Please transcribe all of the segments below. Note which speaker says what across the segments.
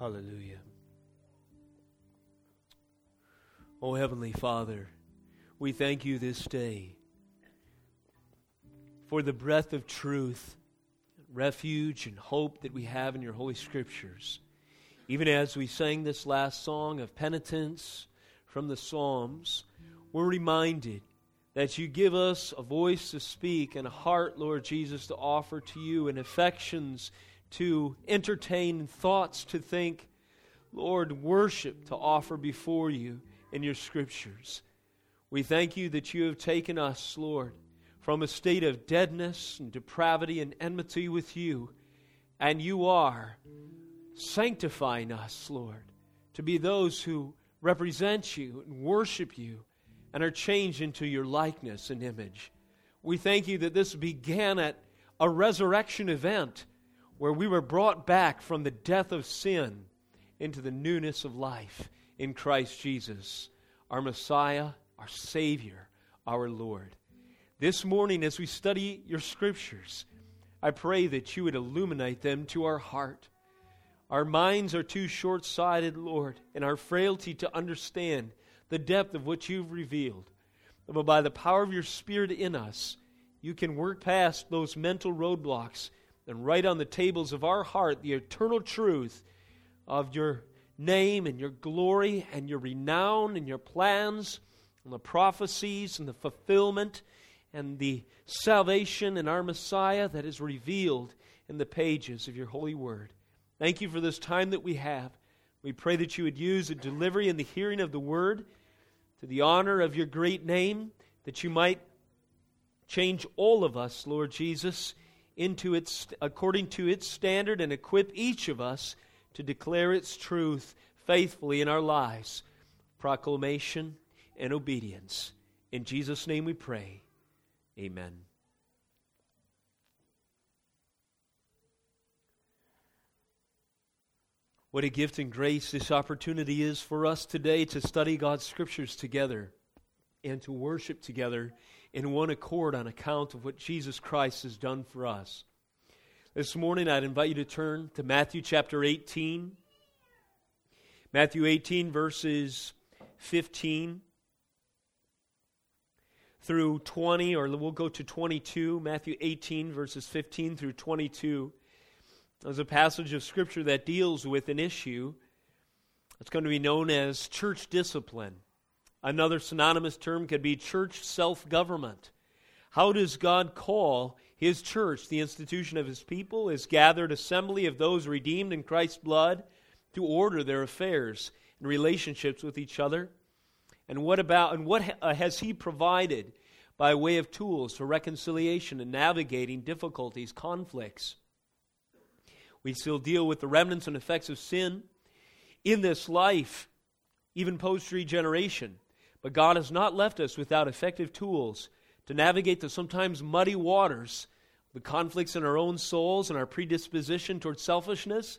Speaker 1: Hallelujah. Oh, Heavenly Father, we thank you this day for the breath of truth, refuge, and hope that we have in your Holy Scriptures. Even as we sang this last song of penitence from the Psalms, we're reminded that you give us a voice to speak and a heart, Lord Jesus, to offer to you, and affections to entertain, thoughts to think, Lord, worship to offer before you in your scriptures. We thank you that you have taken us, Lord, from a state of deadness and depravity and enmity with you, and you are sanctifying us, Lord, to be those who represent you and worship you and are changed into your likeness and image. We thank you that this began at a resurrection event where we were brought back from the death of sin into the newness of life in Christ Jesus, our Messiah, our Savior, our Lord. This morning, as we study your scriptures, I pray that you would illuminate them to our heart. Our minds are too short sighted, Lord, in our frailty to understand the depth of what you've revealed. But by the power of your Spirit in us, you can work past those mental roadblocks and write on the tables of our heart the eternal truth of your name and your glory and your renown and your plans and the prophecies and the fulfillment and the salvation in our Messiah that is revealed in the pages of your holy word. Thank you for this time that we have. We pray that you would use the delivery and the hearing of the word to the honor of your great name, that you might change all of us, Lord Jesus, into its according to its standard and equip each of us to declare its truth faithfully in our lives. Proclamation and obedience. In Jesus' name we pray. Amen. What a gift and grace this opportunity is for us today to study God's Scriptures together and to worship together in one accord on account of what Jesus Christ has done for us. This morning, I'd invite you to turn to Matthew chapter 18. Matthew 18, verses 15 through 20, or we'll go to 22. Matthew 18, verses 15 through 22. There's a passage of Scripture that deals with an issue that's going to be known as church discipline. Another synonymous term could be church self government. How does God call His church, the institution of His people, His gathered assembly of those redeemed in Christ's blood, to order their affairs and relationships with each other? And what about and what uh, has He provided by way of tools for reconciliation and navigating difficulties, conflicts? We still deal with the remnants and effects of sin in this life, even post regeneration. But God has not left us without effective tools to navigate the sometimes muddy waters, the conflicts in our own souls and our predisposition toward selfishness,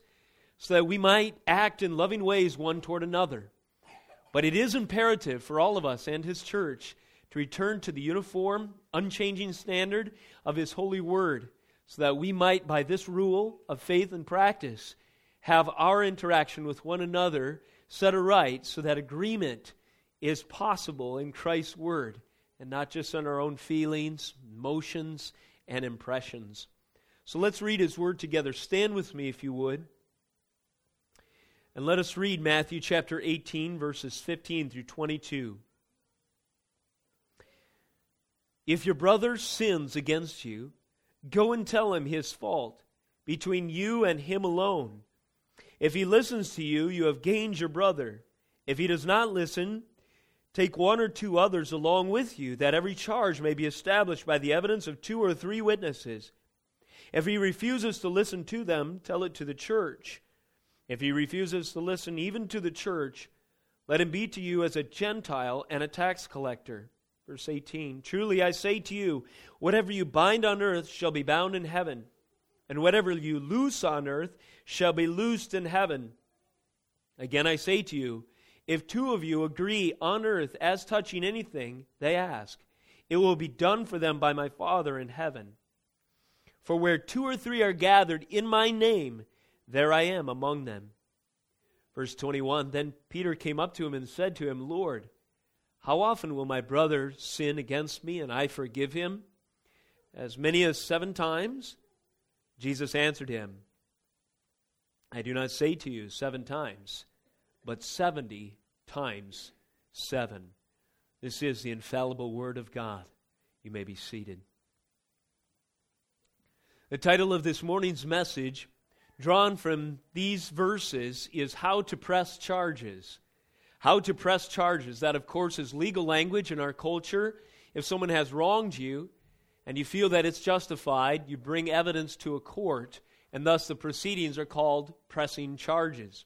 Speaker 1: so that we might act in loving ways one toward another. But it is imperative for all of us and His church to return to the uniform, unchanging standard of His holy word so that we might, by this rule of faith and practice, have our interaction with one another set aright so that agreement is possible in Christ's Word and not just on our own feelings, emotions, and impressions. So let's read His Word together. Stand with me, if you would. And let us read Matthew chapter 18, verses 15 through 22. If your brother sins against you, Go and tell him his fault between you and him alone. If he listens to you, you have gained your brother. If he does not listen, take one or two others along with you, that every charge may be established by the evidence of two or three witnesses. If he refuses to listen to them, tell it to the church. If he refuses to listen even to the church, let him be to you as a Gentile and a tax collector. Verse 18 Truly I say to you, whatever you bind on earth shall be bound in heaven, and whatever you loose on earth shall be loosed in heaven. Again I say to you, if two of you agree on earth as touching anything they ask, it will be done for them by my Father in heaven. For where two or three are gathered in my name, there I am among them. Verse 21 Then Peter came up to him and said to him, Lord, how often will my brother sin against me and I forgive him? As many as seven times? Jesus answered him, I do not say to you seven times, but seventy times seven. This is the infallible Word of God. You may be seated. The title of this morning's message, drawn from these verses, is How to Press Charges. How to press charges. That, of course, is legal language in our culture. If someone has wronged you and you feel that it's justified, you bring evidence to a court, and thus the proceedings are called pressing charges.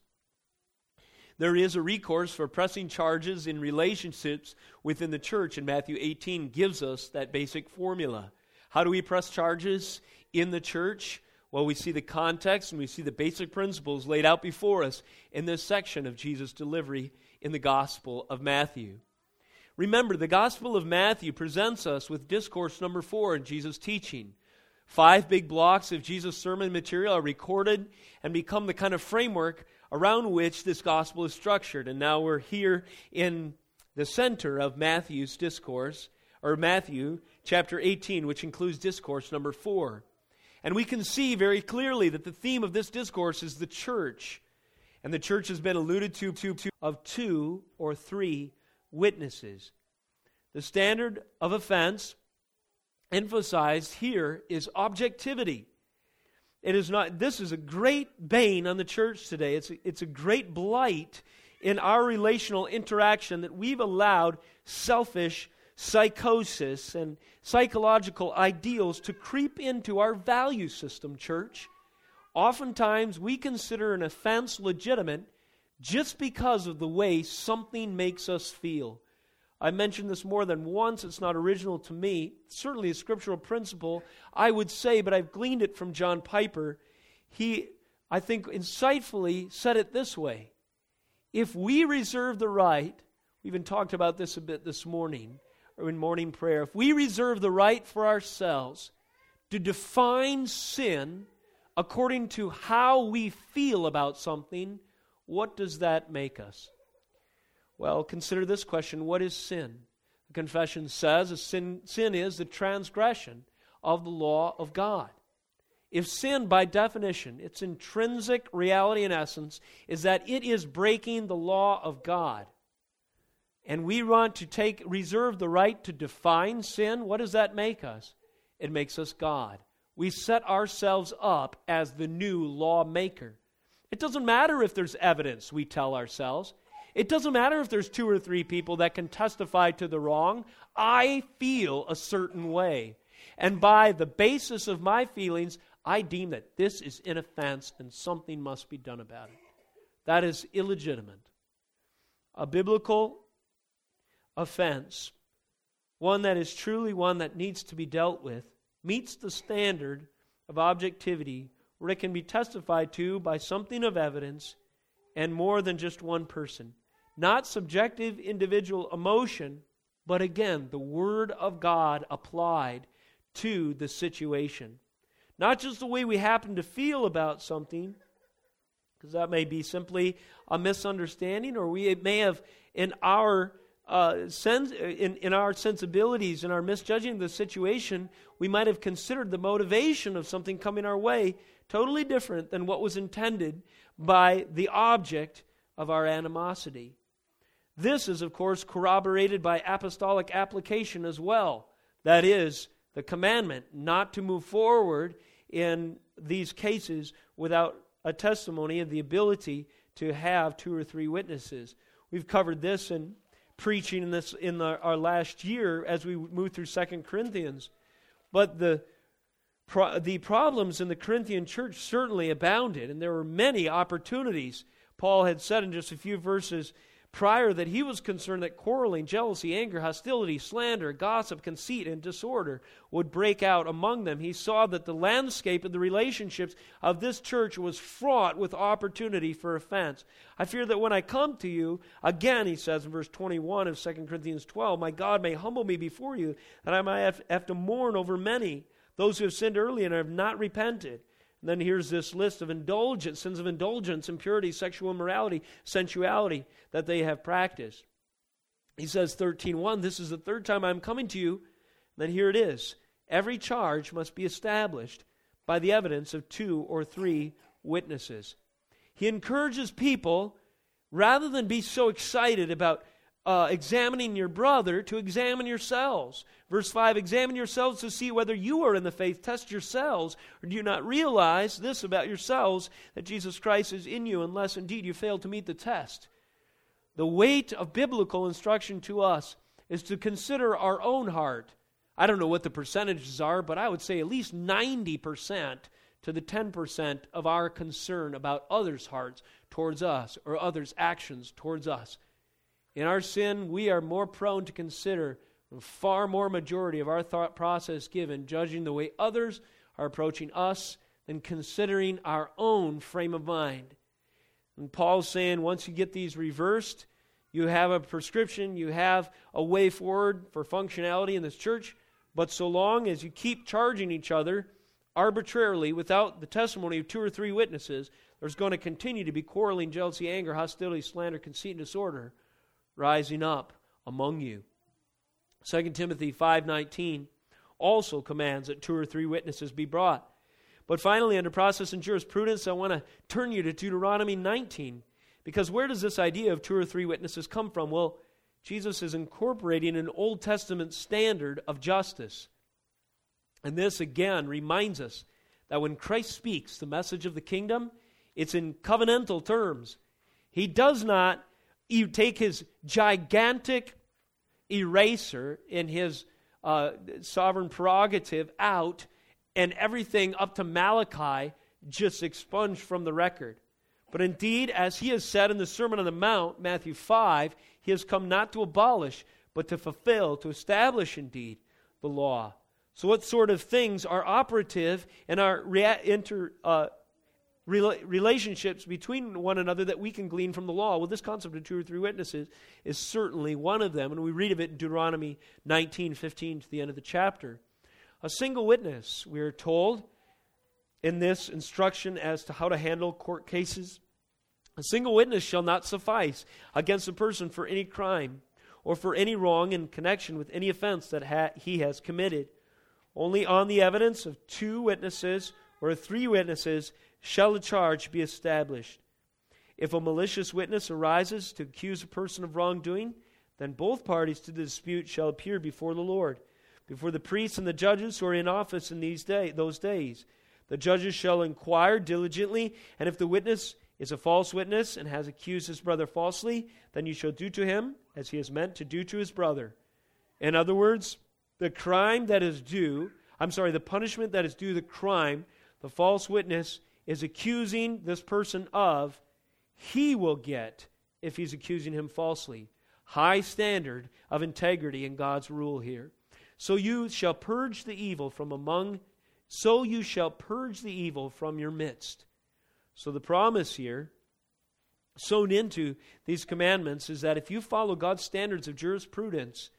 Speaker 1: There is a recourse for pressing charges in relationships within the church, and Matthew 18 gives us that basic formula. How do we press charges in the church? Well, we see the context and we see the basic principles laid out before us in this section of Jesus' delivery in the Gospel of Matthew. Remember, the Gospel of Matthew presents us with discourse number four in Jesus' teaching. Five big blocks of Jesus' sermon material are recorded and become the kind of framework around which this gospel is structured. And now we're here in the center of Matthew's discourse, or Matthew chapter 18, which includes discourse number four. And we can see very clearly that the theme of this discourse is the church. And the church has been alluded to, to, to of two or three witnesses. The standard of offense emphasized here is objectivity. It is not, this is a great bane on the church today. It's a, it's a great blight in our relational interaction that we've allowed selfish psychosis and psychological ideals to creep into our value system, church. Oftentimes, we consider an offense legitimate just because of the way something makes us feel. I mentioned this more than once. It's not original to me. It's certainly a scriptural principle, I would say, but I've gleaned it from John Piper. He, I think, insightfully said it this way If we reserve the right, we even talked about this a bit this morning, or in morning prayer, if we reserve the right for ourselves to define sin according to how we feel about something, what does that make us? Well, consider this question What is sin? The confession says a sin, sin is the transgression of the law of God. If sin, by definition, its intrinsic reality and essence, is that it is breaking the law of God, and we want to take reserve the right to define sin, what does that make us? It makes us God we set ourselves up as the new lawmaker. It doesn't matter if there's evidence, we tell ourselves. It doesn't matter if there's two or three people that can testify to the wrong. I feel a certain way. And by the basis of my feelings, I deem that this is an offense and something must be done about it. That is illegitimate. A biblical offense, one that is truly one that needs to be dealt with, meets the standard of objectivity where it can be testified to by something of evidence and more than just one person. Not subjective individual emotion, but again, the Word of God applied to the situation. Not just the way we happen to feel about something, because that may be simply a misunderstanding, or we it may have, in our uh, sens- in, in our sensibilities, in our misjudging the situation, we might have considered the motivation of something coming our way totally different than what was intended by the object of our animosity. This is, of course, corroborated by apostolic application as well. That is, the commandment not to move forward in these cases without a testimony of the ability to have two or three witnesses. We've covered this in preaching in this in the, our last year as we move through Second Corinthians. But the pro, the problems in the Corinthian church certainly abounded, and there were many opportunities. Paul had said in just a few verses prior that he was concerned that quarreling, jealousy, anger, hostility, slander, gossip, conceit, and disorder would break out among them. He saw that the landscape of the relationships of this church was fraught with opportunity for offense. I fear that when I come to you, again, he says in verse 21 of 2 Corinthians 12, my God may humble me before you, that I might have to mourn over many, those who have sinned early and have not repented. And then here's this list of indulgence, sins of indulgence, impurity, sexual immorality, sensuality that they have practiced. He says 13:1, this is the third time I'm coming to you. Then here it is. Every charge must be established by the evidence of two or three witnesses. He encourages people rather than be so excited about uh, examining your brother to examine yourselves. Verse 5 Examine yourselves to see whether you are in the faith. Test yourselves. Or do you not realize this about yourselves that Jesus Christ is in you, unless indeed you fail to meet the test? The weight of biblical instruction to us is to consider our own heart. I don't know what the percentages are, but I would say at least 90% to the 10% of our concern about others' hearts towards us or others' actions towards us. In our sin, we are more prone to consider far more majority of our thought process given judging the way others are approaching us than considering our own frame of mind. And Paul's saying once you get these reversed, you have a prescription, you have a way forward for functionality in this church. But so long as you keep charging each other arbitrarily without the testimony of two or three witnesses, there's going to continue to be quarreling, jealousy, anger, hostility, slander, conceit, and disorder rising up among you. 2 Timothy 5:19 also commands that two or three witnesses be brought. But finally, under process and jurisprudence, I want to turn you to Deuteronomy 19. Because where does this idea of two or three witnesses come from? Well, Jesus is incorporating an Old Testament standard of justice. And this again reminds us that when Christ speaks the message of the kingdom, it's in covenantal terms. He does not you take his gigantic eraser in his uh, sovereign prerogative out, and everything up to Malachi just expunged from the record. But indeed, as he has said in the Sermon on the Mount, Matthew 5, he has come not to abolish, but to fulfill, to establish indeed the law. So, what sort of things are operative and are rea- inter, uh, relationships between one another that we can glean from the law. Well, this concept of two or three witnesses is certainly one of them, and we read of it in Deuteronomy 19 15 to the end of the chapter. A single witness, we are told in this instruction as to how to handle court cases. A single witness shall not suffice against a person for any crime or for any wrong in connection with any offense that ha- he has committed. Only on the evidence of two witnesses or three witnesses shall a charge be established. If a malicious witness arises to accuse a person of wrongdoing, then both parties to the dispute shall appear before the Lord, before the priests and the judges who are in office in these day, those days. The judges shall inquire diligently, and if the witness is a false witness and has accused his brother falsely, then you shall do to him as he has meant to do to his brother. In other words, the crime that is due, I'm sorry, the punishment that is due the crime, the false witness is accusing this person of, he will get if he's accusing him falsely. High standard of integrity in God's rule here. So you shall purge the evil from among, so you shall purge the evil from your midst. So the promise here, sewn into these commandments, is that if you follow God's standards of jurisprudence,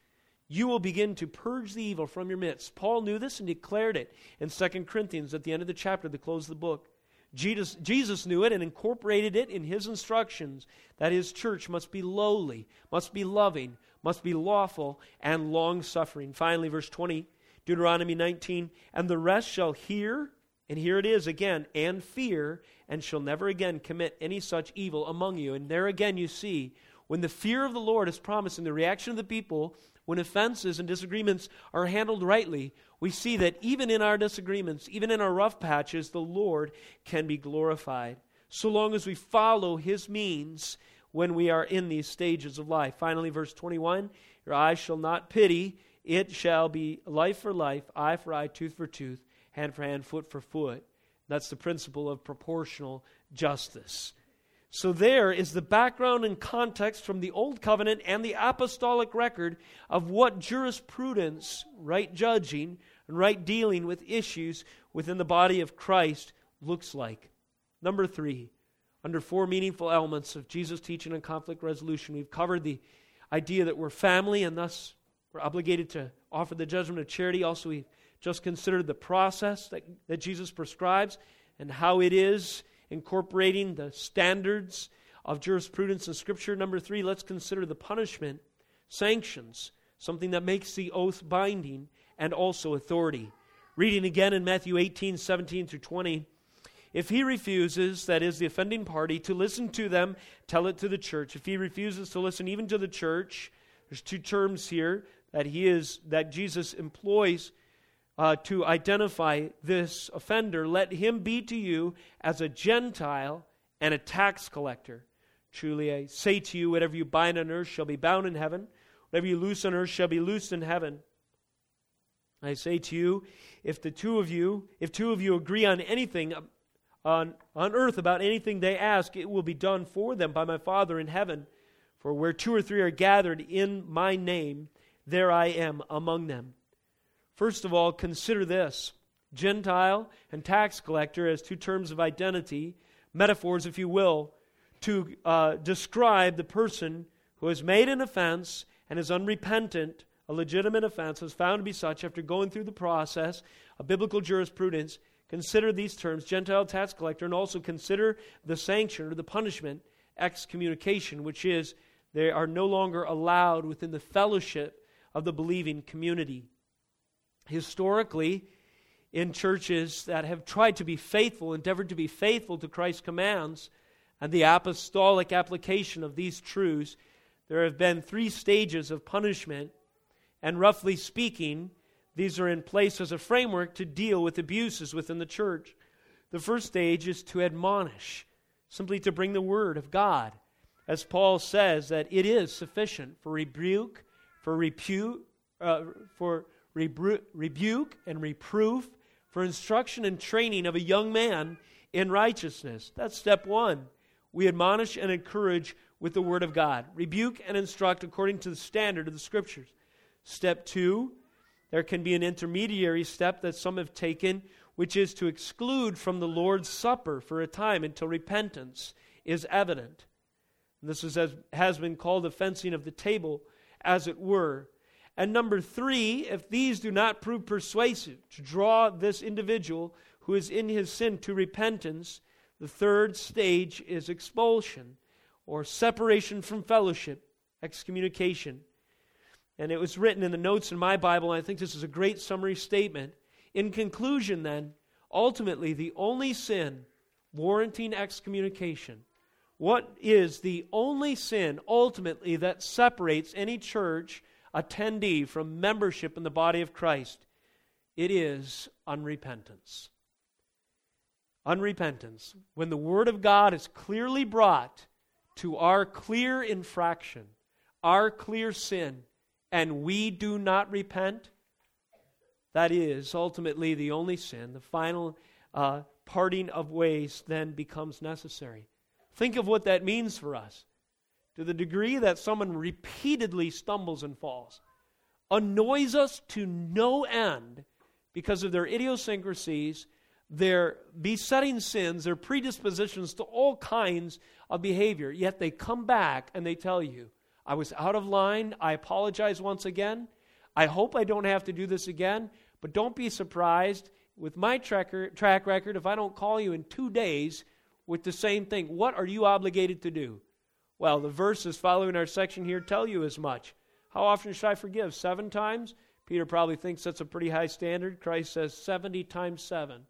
Speaker 1: you will begin to purge the evil from your midst. Paul knew this and declared it in 2 Corinthians at the end of the chapter, the close of the book. Jesus, Jesus knew it and incorporated it in his instructions that his church must be lowly, must be loving, must be lawful, and long suffering. Finally, verse 20, Deuteronomy 19, and the rest shall hear, and here it is again, and fear, and shall never again commit any such evil among you. And there again you see, when the fear of the Lord is promised and the reaction of the people when offenses and disagreements are handled rightly, we see that even in our disagreements, even in our rough patches, the Lord can be glorified. So long as we follow His means when we are in these stages of life. Finally, verse 21 Your eyes shall not pity, it shall be life for life, eye for eye, tooth for tooth, hand for hand, foot for foot. That's the principle of proportional justice. So, there is the background and context from the Old Covenant and the apostolic record of what jurisprudence, right judging, and right dealing with issues within the body of Christ looks like. Number three, under four meaningful elements of Jesus' teaching on conflict resolution, we've covered the idea that we're family and thus we're obligated to offer the judgment of charity. Also, we've just considered the process that, that Jesus prescribes and how it is incorporating the standards of jurisprudence and scripture. Number three, let's consider the punishment, sanctions, something that makes the oath binding, and also authority. Reading again in Matthew 18, 17 through 20. If he refuses, that is the offending party, to listen to them, tell it to the church. If he refuses to listen even to the church, there's two terms here that he is that Jesus employs uh, to identify this offender. Let him be to you as a Gentile and a tax collector. Truly, I say to you, whatever you bind on earth shall be bound in heaven, whatever you loose on earth shall be loosed in heaven. I say to you, if the two of you, if two of you agree on anything on, on earth about anything they ask, it will be done for them by my Father in heaven. For where two or three are gathered in my name, there I am among them. First of all, consider this Gentile and tax collector as two terms of identity, metaphors, if you will, to uh, describe the person who has made an offense and is unrepentant, a legitimate offense, is found to be such after going through the process of biblical jurisprudence. Consider these terms, Gentile tax collector, and also consider the sanction or the punishment, excommunication, which is they are no longer allowed within the fellowship of the believing community. Historically, in churches that have tried to be faithful, endeavored to be faithful to Christ's commands and the apostolic application of these truths, there have been three stages of punishment, and roughly speaking, these are in place as a framework to deal with abuses within the church. The first stage is to admonish, simply to bring the word of God. As Paul says, that it is sufficient for rebuke, for repute, uh, for rebu- rebuke and reproof, for instruction and training of a young man in righteousness. That's step one. We admonish and encourage with the Word of God, rebuke and instruct according to the standard of the Scriptures. Step two, there can be an intermediary step that some have taken, which is to exclude from the Lord's Supper for a time until repentance is evident. And this is as, has been called the fencing of the table, as it were. And number three, if these do not prove persuasive to draw this individual who is in his sin to repentance, the third stage is expulsion or separation from fellowship, excommunication. And it was written in the notes in my Bible, and I think this is a great summary statement. In conclusion, then, ultimately, the only sin warranting excommunication what is the only sin ultimately that separates any church attendee from membership in the body of Christ? It is unrepentance. Unrepentance. When the Word of God is clearly brought to our clear infraction, our clear sin, and we do not repent, that is ultimately the only sin. The final uh, parting of ways then becomes necessary. Think of what that means for us. To the degree that someone repeatedly stumbles and falls, annoys us to no end because of their idiosyncrasies, their besetting sins, their predispositions to all kinds of behavior. Yet they come back and they tell you, I was out of line. I apologize once again. I hope I don't have to do this again, but don't be surprised with my track record if I don't call you in two days with the same thing. What are you obligated to do? Well, the verses following our section here tell you as much. How often should I forgive? Seven times? Peter probably thinks that's a pretty high standard. Christ says 70 times 7.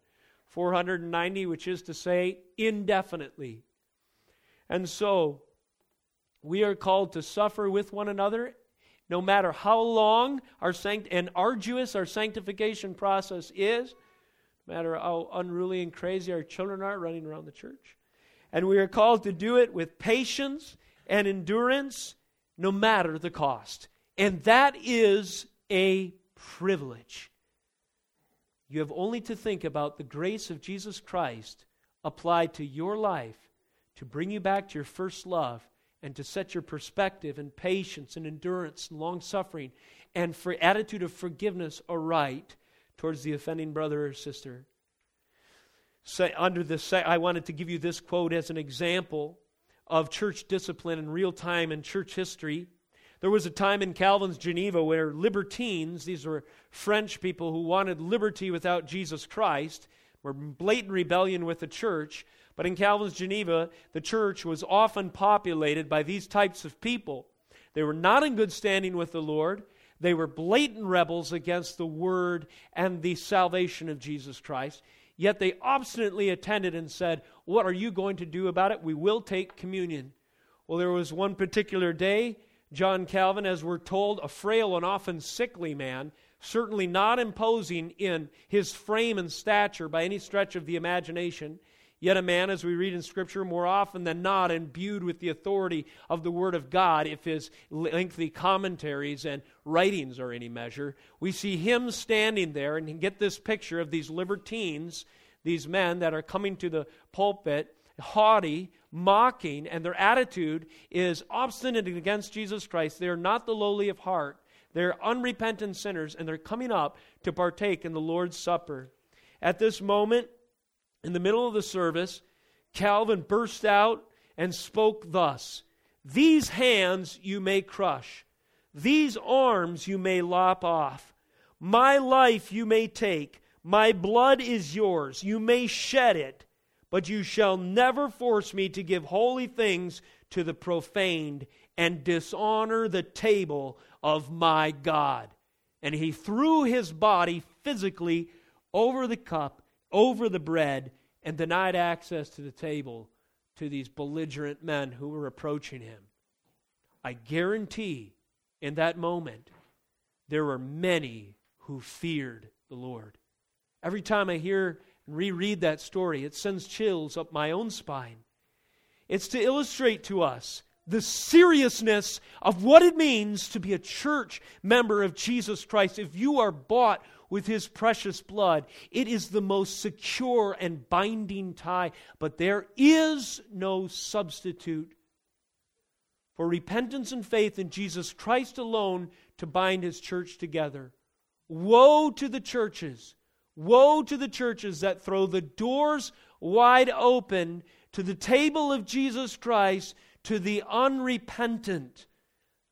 Speaker 1: 490, which is to say, indefinitely. And so, we are called to suffer with one another no matter how long our sanct- and arduous our sanctification process is no matter how unruly and crazy our children are running around the church. And we are called to do it with patience and endurance, no matter the cost. And that is a privilege. You have only to think about the grace of Jesus Christ applied to your life to bring you back to your first love and to set your perspective and patience and endurance and long suffering and for attitude of forgiveness aright towards the offending brother or sister. Say, under this, I wanted to give you this quote as an example of church discipline in real time in church history. There was a time in Calvin's Geneva where libertines, these were French people who wanted liberty without Jesus Christ, were blatant rebellion with the church. But in Calvin's Geneva, the church was often populated by these types of people. They were not in good standing with the Lord. They were blatant rebels against the word and the salvation of Jesus Christ. Yet they obstinately attended and said, What are you going to do about it? We will take communion. Well, there was one particular day, John Calvin, as we're told, a frail and often sickly man, certainly not imposing in his frame and stature by any stretch of the imagination. Yet a man, as we read in Scripture, more often than not imbued with the authority of the Word of God, if his lengthy commentaries and writings are any measure. We see him standing there and get this picture of these libertines, these men that are coming to the pulpit, haughty, mocking, and their attitude is obstinate against Jesus Christ. They are not the lowly of heart, they're unrepentant sinners, and they're coming up to partake in the Lord's Supper. At this moment, in the middle of the service, Calvin burst out and spoke thus These hands you may crush, these arms you may lop off, my life you may take, my blood is yours, you may shed it, but you shall never force me to give holy things to the profaned and dishonor the table of my God. And he threw his body physically over the cup over the bread and denied access to the table to these belligerent men who were approaching him. I guarantee in that moment there were many who feared the Lord. Every time I hear and reread that story, it sends chills up my own spine. It's to illustrate to us the seriousness of what it means to be a church member of Jesus Christ. If you are bought with his precious blood. It is the most secure and binding tie, but there is no substitute for repentance and faith in Jesus Christ alone to bind his church together. Woe to the churches! Woe to the churches that throw the doors wide open to the table of Jesus Christ to the unrepentant.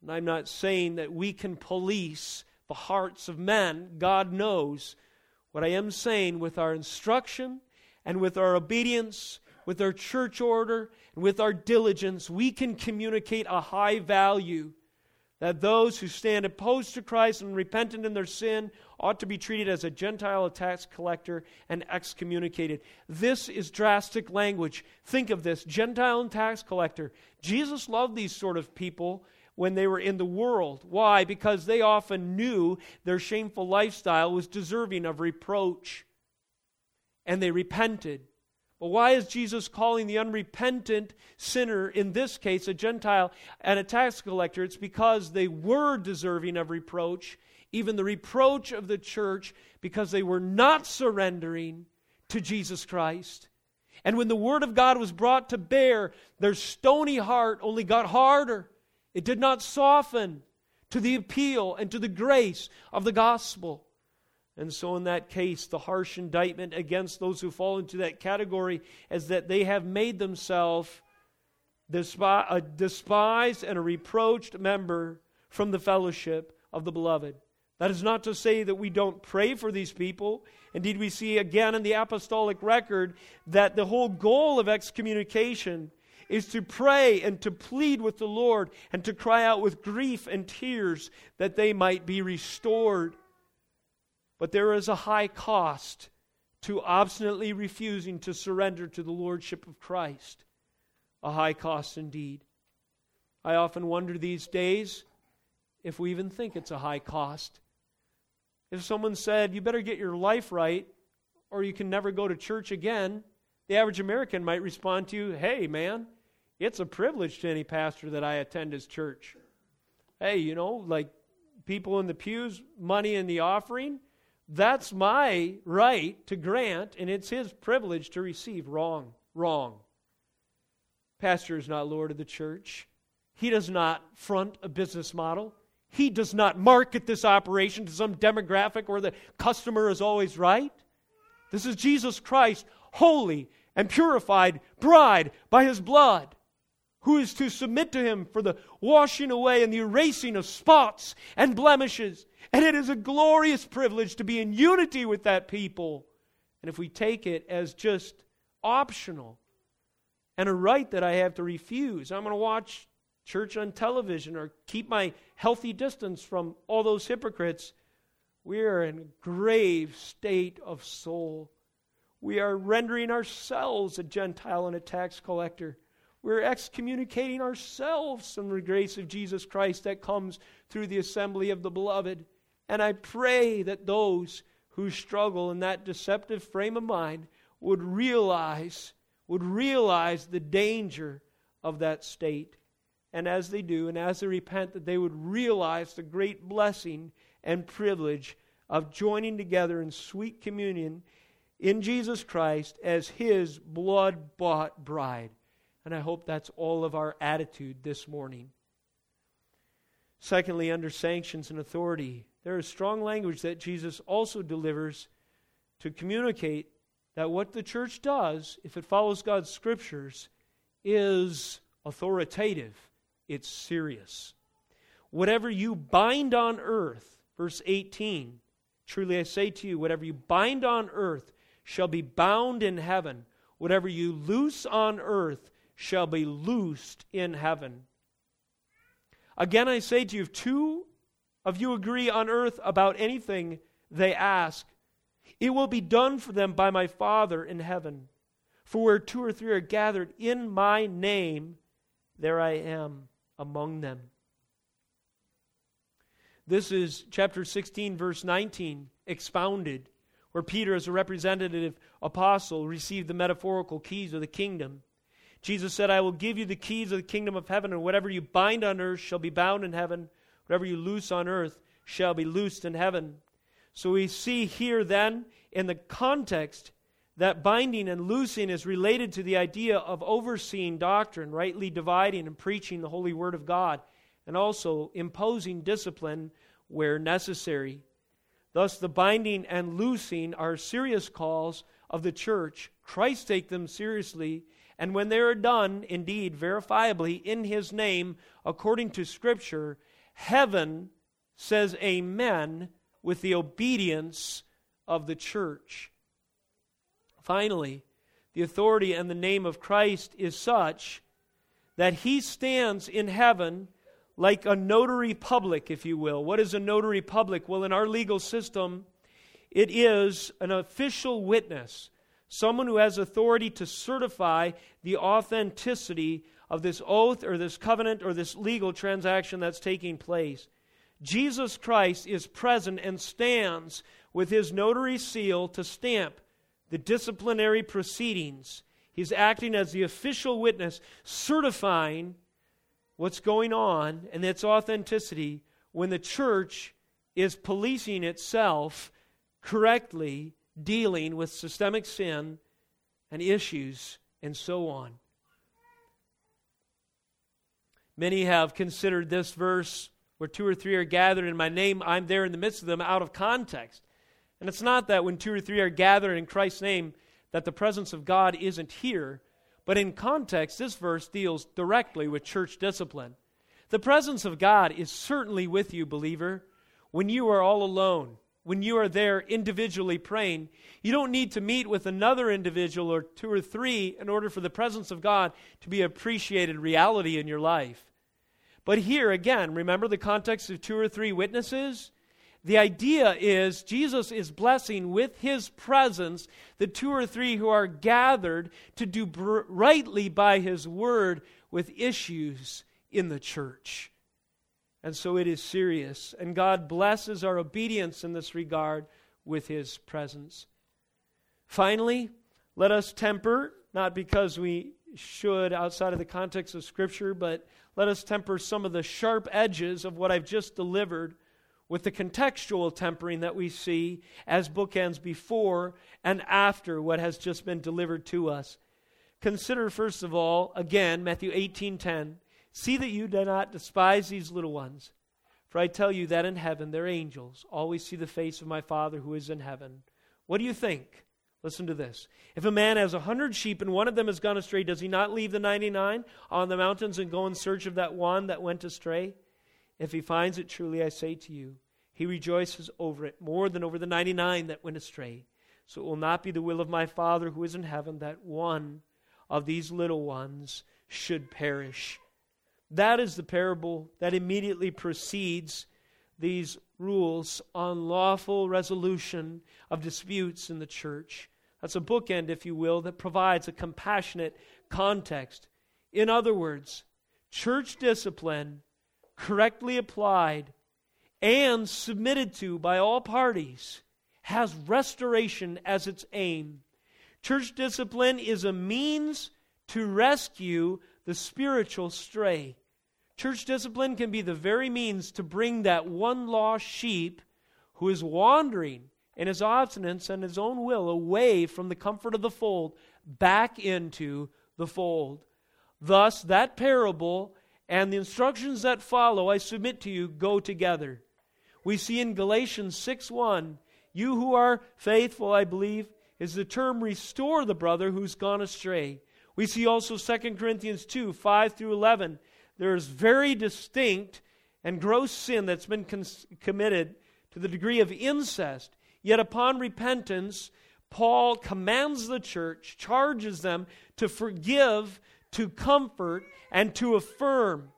Speaker 1: And I'm not saying that we can police the hearts of men. God knows. What I am saying with our instruction and with our obedience, with our church order, and with our diligence, we can communicate a high value that those who stand opposed to Christ and repentant in their sin ought to be treated as a Gentile tax collector and excommunicated. This is drastic language. Think of this Gentile and tax collector. Jesus loved these sort of people when they were in the world. Why? Because they often knew their shameful lifestyle was deserving of reproach. And they repented. But why is Jesus calling the unrepentant sinner, in this case a Gentile, and a tax collector? It's because they were deserving of reproach, even the reproach of the church, because they were not surrendering to Jesus Christ. And when the Word of God was brought to bear, their stony heart only got harder. It did not soften to the appeal and to the grace of the gospel. And so, in that case, the harsh indictment against those who fall into that category is that they have made themselves a despised and a reproached member from the fellowship of the beloved. That is not to say that we don't pray for these people. Indeed, we see again in the apostolic record that the whole goal of excommunication is to pray and to plead with the Lord and to cry out with grief and tears that they might be restored. But there is a high cost to obstinately refusing to surrender to the Lordship of Christ. A high cost indeed. I often wonder these days if we even think it's a high cost. If someone said, You better get your life right, or you can never go to church again, the average American might respond to you, Hey, man, it's a privilege to any pastor that I attend his church. Hey, you know, like people in the pews, money in the offering, that's my right to grant, and it's his privilege to receive. Wrong. Wrong. Pastor is not Lord of the church. He does not front a business model. He does not market this operation to some demographic where the customer is always right. This is Jesus Christ, holy and purified bride by his blood who is to submit to him for the washing away and the erasing of spots and blemishes. And it is a glorious privilege to be in unity with that people and if we take it as just optional and a right that I have to refuse, I'm going to watch church on television or keep my healthy distance from all those hypocrites, we are in a grave state of soul. We are rendering ourselves a Gentile and a tax collector. We're excommunicating ourselves from the grace of Jesus Christ that comes through the assembly of the beloved. And I pray that those who struggle in that deceptive frame of mind would realize, would realize the danger of that state. And as they do, and as they repent, that they would realize the great blessing and privilege of joining together in sweet communion in Jesus Christ as His blood bought bride. And I hope that's all of our attitude this morning. Secondly, under sanctions and authority, there is strong language that Jesus also delivers to communicate that what the church does, if it follows God's scriptures, is authoritative. It's serious. Whatever you bind on earth, verse 18, truly I say to you, whatever you bind on earth shall be bound in heaven. Whatever you loose on earth shall be loosed in heaven. Again, I say to you, if two of you agree on earth about anything they ask, it will be done for them by my Father in heaven. For where two or three are gathered in my name, there I am among them. This is chapter 16, verse 19, expounded, where Peter, as a representative apostle, received the metaphorical keys of the kingdom. Jesus said, I will give you the keys of the kingdom of heaven, and whatever you bind on earth shall be bound in heaven, whatever you loose on earth shall be loosed in heaven. So we see here then, in the context, that binding and loosing is related to the idea of overseeing doctrine, rightly dividing and preaching the holy word of God, and also imposing discipline where necessary. Thus, the binding and loosing are serious calls of the church. Christ take them seriously, and when they are done, indeed, verifiably, in his name, according to Scripture, heaven says amen with the obedience of the church. Finally, the authority and the name of Christ is such that he stands in heaven like a notary public, if you will. What is a notary public? Well, in our legal system, it is an official witness, someone who has authority to certify the authenticity of this oath or this covenant or this legal transaction that's taking place. Jesus Christ is present and stands with his notary seal to stamp the disciplinary proceedings. He's acting as the official witness, certifying what's going on and its authenticity when the church is policing itself correctly, dealing with systemic sin and issues and so on. Many have considered this verse where two or three are gathered in my name, I'm there in the midst of them out of context. And it's not that when two or three are gathered in Christ's name that the presence of God isn't here, but in context, this verse deals directly with church discipline. The presence of God is certainly with you, believer, when you are all alone, when you are there individually praying. You don't need to meet with another individual or two or three in order for the presence of God to be appreciated reality in your life. But here again, remember the context of two or three witnesses? The idea is Jesus is blessing with his presence the two or three who are gathered to do rightly by his word with issues in the church. And so it is serious. And God blesses our obedience in this regard with his presence. Finally, let us temper, not because we should outside of the context of Scripture, but let us temper some of the sharp edges of what I've just delivered with the contextual tempering that we see as bookends before and after what has just been delivered to us. Consider first of all again Matthew 18:10, see that you do not despise these little ones, for I tell you that in heaven their angels always see the face of my Father who is in heaven. What do you think? Listen to this. If a man has a hundred sheep and one of them has gone astray, does he not leave the 99 on the mountains and go in search of that one that went astray? If he finds it, truly I say to you, he rejoices over it more than over the 99 that went astray. So it will not be the will of my Father who is in heaven that one of these little ones should perish. That is the parable that immediately precedes these rules on lawful resolution of disputes in the church. That's a bookend, if you will, that provides a compassionate context. In other words, church discipline, correctly applied and submitted to by all parties, has restoration as its aim. Church discipline is a means to rescue the spiritual stray. Church discipline can be the very means to bring that one lost sheep who is wandering in his obstinance and his own will away from the comfort of the fold back into the fold. Thus, that parable and the instructions that follow, I submit to you, go together. We see in Galatians 6 1, you who are faithful, I believe, is the term restore the brother who's gone astray. We see also 2 Corinthians 2 5 through 11. There is very distinct and gross sin that's been cons- committed to the degree of incest. Yet upon repentance, Paul commands the church, charges them to forgive, to comfort, and to affirm.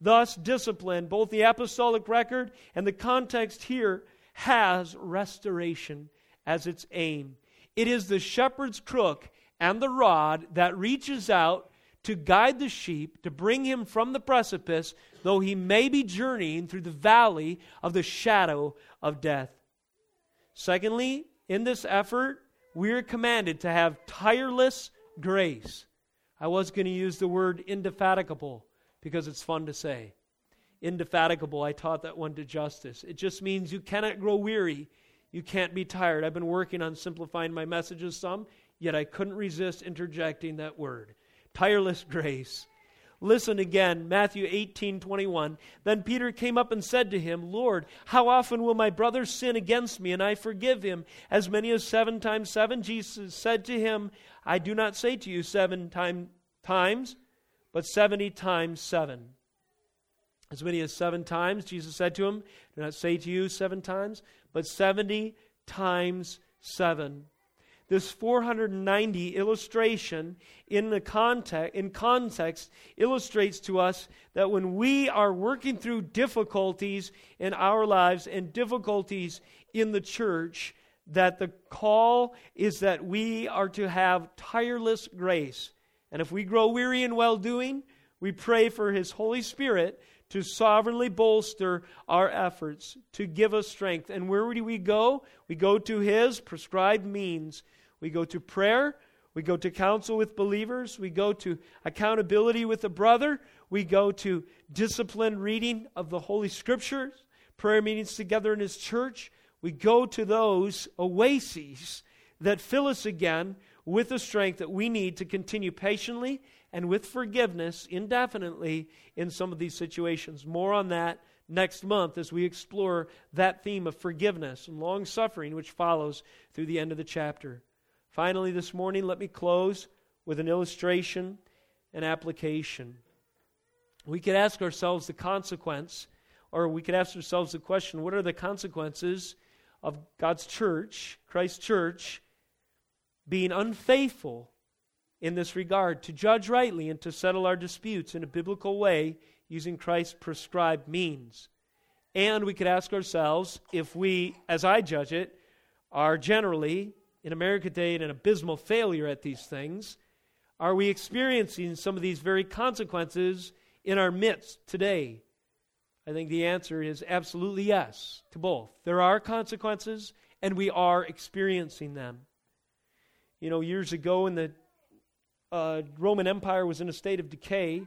Speaker 1: Thus, discipline, both the apostolic record and the context here, has restoration as its aim. It is the shepherd's crook and the rod that reaches out to guide the sheep, to bring him from the precipice, though he may be journeying through the valley of the shadow of death. Secondly, in this effort, we are commanded to have tireless grace. I was going to use the word indefatigable because it's fun to say. Indefatigable, I taught that one to Justice. It just means you cannot grow weary. You can't be tired. I've been working on simplifying my messages some, yet I couldn't resist interjecting that word. Tireless grace. Listen again, Matthew 18 21. Then Peter came up and said to him, Lord, how often will my brother sin against me and I forgive him? As many as seven times seven? Jesus said to him, I do not say to you seven time, times, but 70 times seven. As many as seven times, Jesus said to him, Do not say to you seven times, but 70 times seven this 490 illustration in the context in context illustrates to us that when we are working through difficulties in our lives and difficulties in the church that the call is that we are to have tireless grace. And if we grow weary in well doing we pray for his holy spirit to sovereignly bolster our efforts to give us strength. And where do we go? We go to his prescribed means we go to prayer. We go to counsel with believers. We go to accountability with a brother. We go to disciplined reading of the Holy Scriptures, prayer meetings together in His church. We go to those oases that fill us again with the strength that we need to continue patiently and with forgiveness indefinitely in some of these situations. More on that next month as we explore that theme of forgiveness and long suffering, which follows through the end of the chapter. Finally, this morning, let me close with an illustration and application. We could ask ourselves the consequence, or we could ask ourselves the question what are the consequences of God's church, Christ's church, being unfaithful in this regard to judge rightly and to settle our disputes in a biblical way using Christ's prescribed means? And we could ask ourselves if we, as I judge it, are generally in America today an abysmal failure at these things? Are we experiencing some of these very consequences in our midst today? I think the answer is absolutely yes to both. There are consequences, and we are experiencing them. You know, years ago, when the uh, Roman Empire was in a state of decay,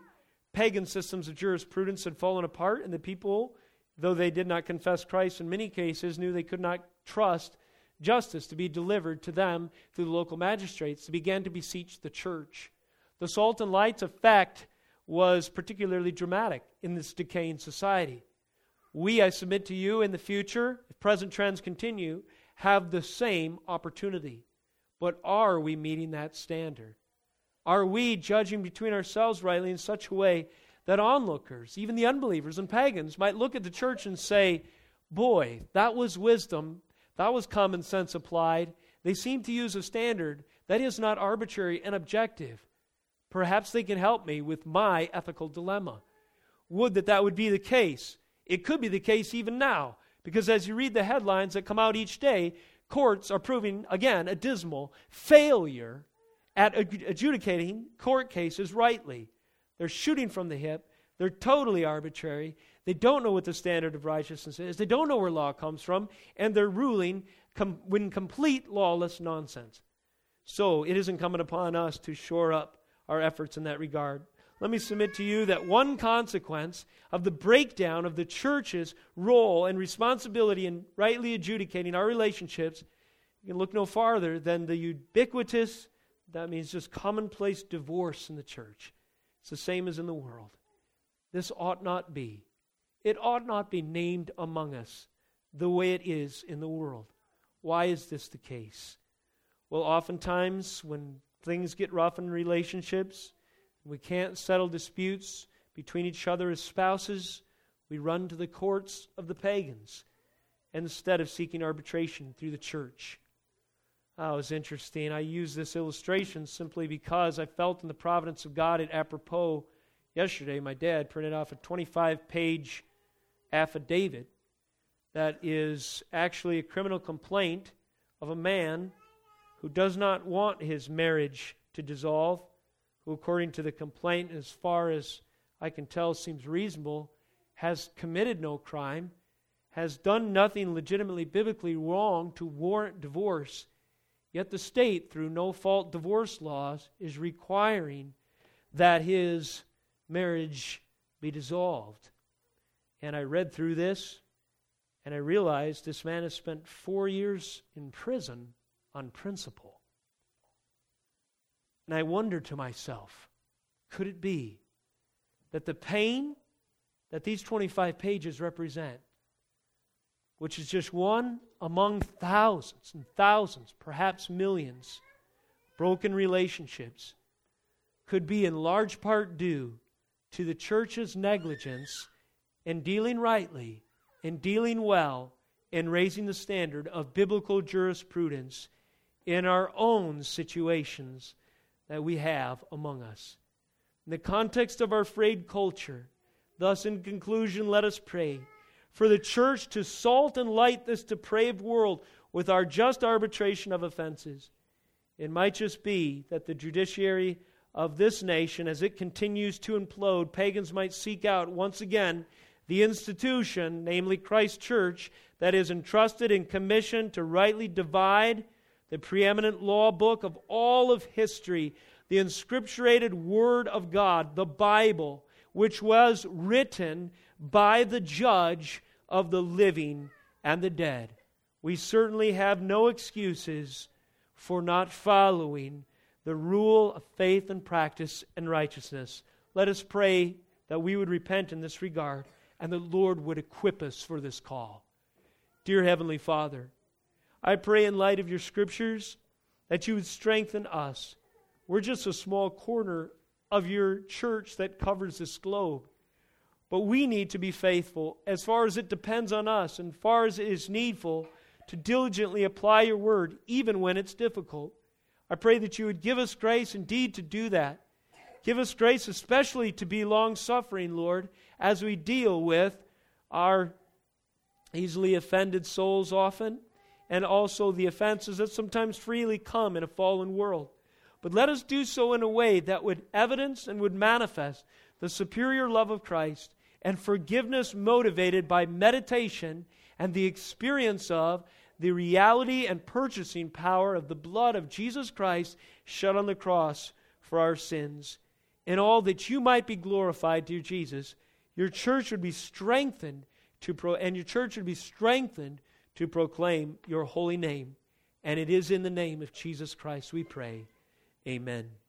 Speaker 1: pagan systems of jurisprudence had fallen apart, and the people, though they did not confess Christ in many cases, knew they could not trust justice to be delivered to them through the local magistrates, to begin to beseech the church. The salt and light's effect was particularly dramatic in this decaying society. We, I submit to you, in the future, if present trends continue, have the same opportunity. But are we meeting that standard? Are we judging between ourselves rightly in such a way that onlookers, even the unbelievers and pagans, might look at the church and say, Boy, that was wisdom that was common sense applied. They seem to use a standard that is not arbitrary and objective. Perhaps they can help me with my ethical dilemma. Would that that would be the case. It could be the case even now, because as you read the headlines that come out each day, courts are proving, again, a dismal failure at adjudicating court cases rightly. They're shooting from the hip. They're totally arbitrary. They don't know what the standard of righteousness is. They don't know where law comes from. And they're ruling com- in complete lawless nonsense. So it is incumbent upon us to shore up our efforts in that regard. Let me submit to you that one consequence of the breakdown of the church's role and responsibility in rightly adjudicating our relationships, you can look no farther than the ubiquitous, that means just commonplace divorce in the church. It's the same as in the world. This ought not be. It ought not be named among us the way it is in the world. Why is this the case? Well, oftentimes when things get rough in relationships, we can't settle disputes between each other as spouses, we run to the courts of the pagans instead of seeking arbitration through the church. Oh, it was interesting. I use this illustration simply because I felt in the providence of God at apropos yesterday. My dad printed off a 25 page affidavit that is actually a criminal complaint of a man who does not want his marriage to dissolve, who, according to the complaint, as far as I can tell, seems reasonable, has committed no crime, has done nothing legitimately biblically wrong to warrant divorce Yet the state, through no fault divorce laws, is requiring that his marriage be dissolved. And I read through this and I realized this man has spent four years in prison on principle. And I wondered to myself, could it be that the pain that these 25 pages represent which is just one among thousands and thousands, perhaps millions, broken relationships, could be in large part due to the church's negligence in dealing rightly, in dealing well, in raising the standard of biblical jurisprudence in our own situations that we have among us. In the context of our frayed culture, thus, in conclusion, let us pray for the church to salt and light this depraved world with our just arbitration of offenses. It might just be that the judiciary of this nation, as it continues to implode, pagans might seek out once again the institution, namely Christ Church, that is entrusted and commissioned to rightly divide the preeminent law book of all of history, the inscripturated Word of God, the Bible, which was written by the judge of the living and the dead. We certainly have no excuses for not following the rule of faith and practice and righteousness. Let us pray that we would repent in this regard and the Lord would equip us for this call. Dear Heavenly Father, I pray in light of your scriptures that you would strengthen us. We're just a small corner of your church that covers this globe. But we need to be faithful as far as it depends on us and far as it is needful to diligently apply your word, even when it's difficult. I pray that you would give us grace indeed to do that. Give us grace, especially to be long suffering, Lord, as we deal with our easily offended souls often, and also the offenses that sometimes freely come in a fallen world. But let us do so in a way that would evidence and would manifest the superior love of Christ and forgiveness motivated by meditation and the experience of the reality and purchasing power of the blood of Jesus Christ shed on the cross for our sins. In all that you might be glorified, dear Jesus, your church would be strengthened to pro- and your church would be strengthened to proclaim your holy name. And it is in the name of Jesus Christ we pray. Amen.